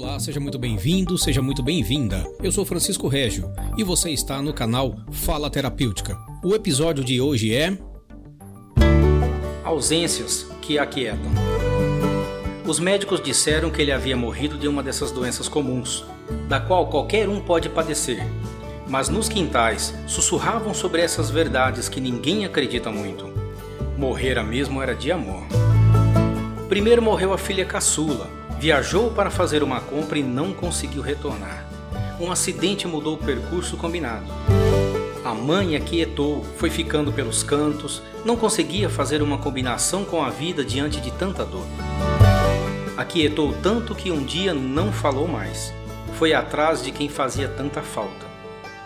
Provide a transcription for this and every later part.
Olá, seja muito bem-vindo, seja muito bem-vinda. Eu sou Francisco Régio e você está no canal Fala Terapêutica. O episódio de hoje é. Ausências que aquietam. Os médicos disseram que ele havia morrido de uma dessas doenças comuns, da qual qualquer um pode padecer. Mas nos quintais sussurravam sobre essas verdades que ninguém acredita muito. Morrera mesmo era de amor. Primeiro morreu a filha caçula, Viajou para fazer uma compra e não conseguiu retornar. Um acidente mudou o percurso combinado. A mãe aquietou, foi ficando pelos cantos, não conseguia fazer uma combinação com a vida diante de tanta dor. Aquietou tanto que um dia não falou mais. Foi atrás de quem fazia tanta falta.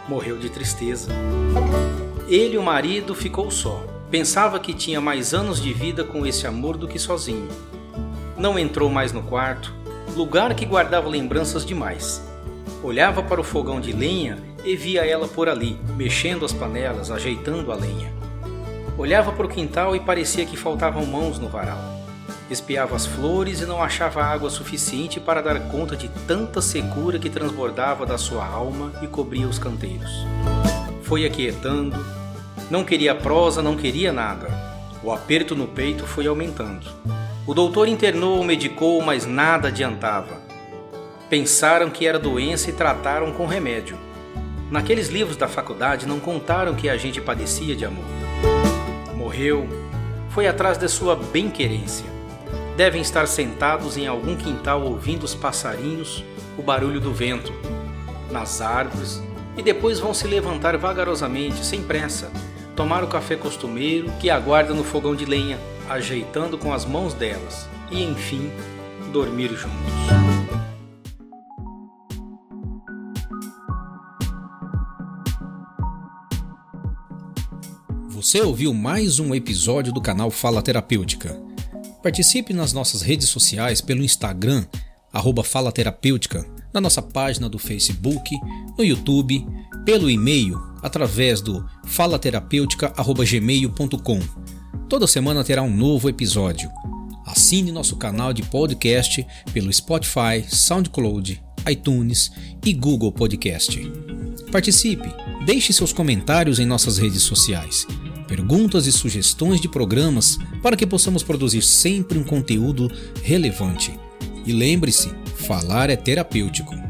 Morreu de tristeza. Ele, o marido, ficou só. Pensava que tinha mais anos de vida com esse amor do que sozinho. Não entrou mais no quarto, lugar que guardava lembranças demais. Olhava para o fogão de lenha e via ela por ali, mexendo as panelas, ajeitando a lenha. Olhava para o quintal e parecia que faltavam mãos no varal. Espiava as flores e não achava água suficiente para dar conta de tanta secura que transbordava da sua alma e cobria os canteiros. Foi aquietando, não queria prosa, não queria nada. O aperto no peito foi aumentando. O doutor internou, medicou, mas nada adiantava. Pensaram que era doença e trataram com remédio. Naqueles livros da faculdade não contaram que a gente padecia de amor. Morreu, foi atrás da sua bem-querência. Devem estar sentados em algum quintal ouvindo os passarinhos, o barulho do vento, nas árvores, e depois vão se levantar vagarosamente, sem pressa, tomar o café costumeiro que aguarda no fogão de lenha, ajeitando com as mãos delas, e enfim, dormir juntos. Você ouviu mais um episódio do canal Fala Terapêutica. Participe nas nossas redes sociais pelo Instagram, arroba Fala Terapêutica, na nossa página do Facebook, no YouTube, pelo e-mail, através do falaterapêutica.gmail.com. Toda semana terá um novo episódio. Assine nosso canal de podcast pelo Spotify, SoundCloud, iTunes e Google Podcast. Participe, deixe seus comentários em nossas redes sociais, perguntas e sugestões de programas para que possamos produzir sempre um conteúdo relevante. E lembre-se, falar é terapêutico.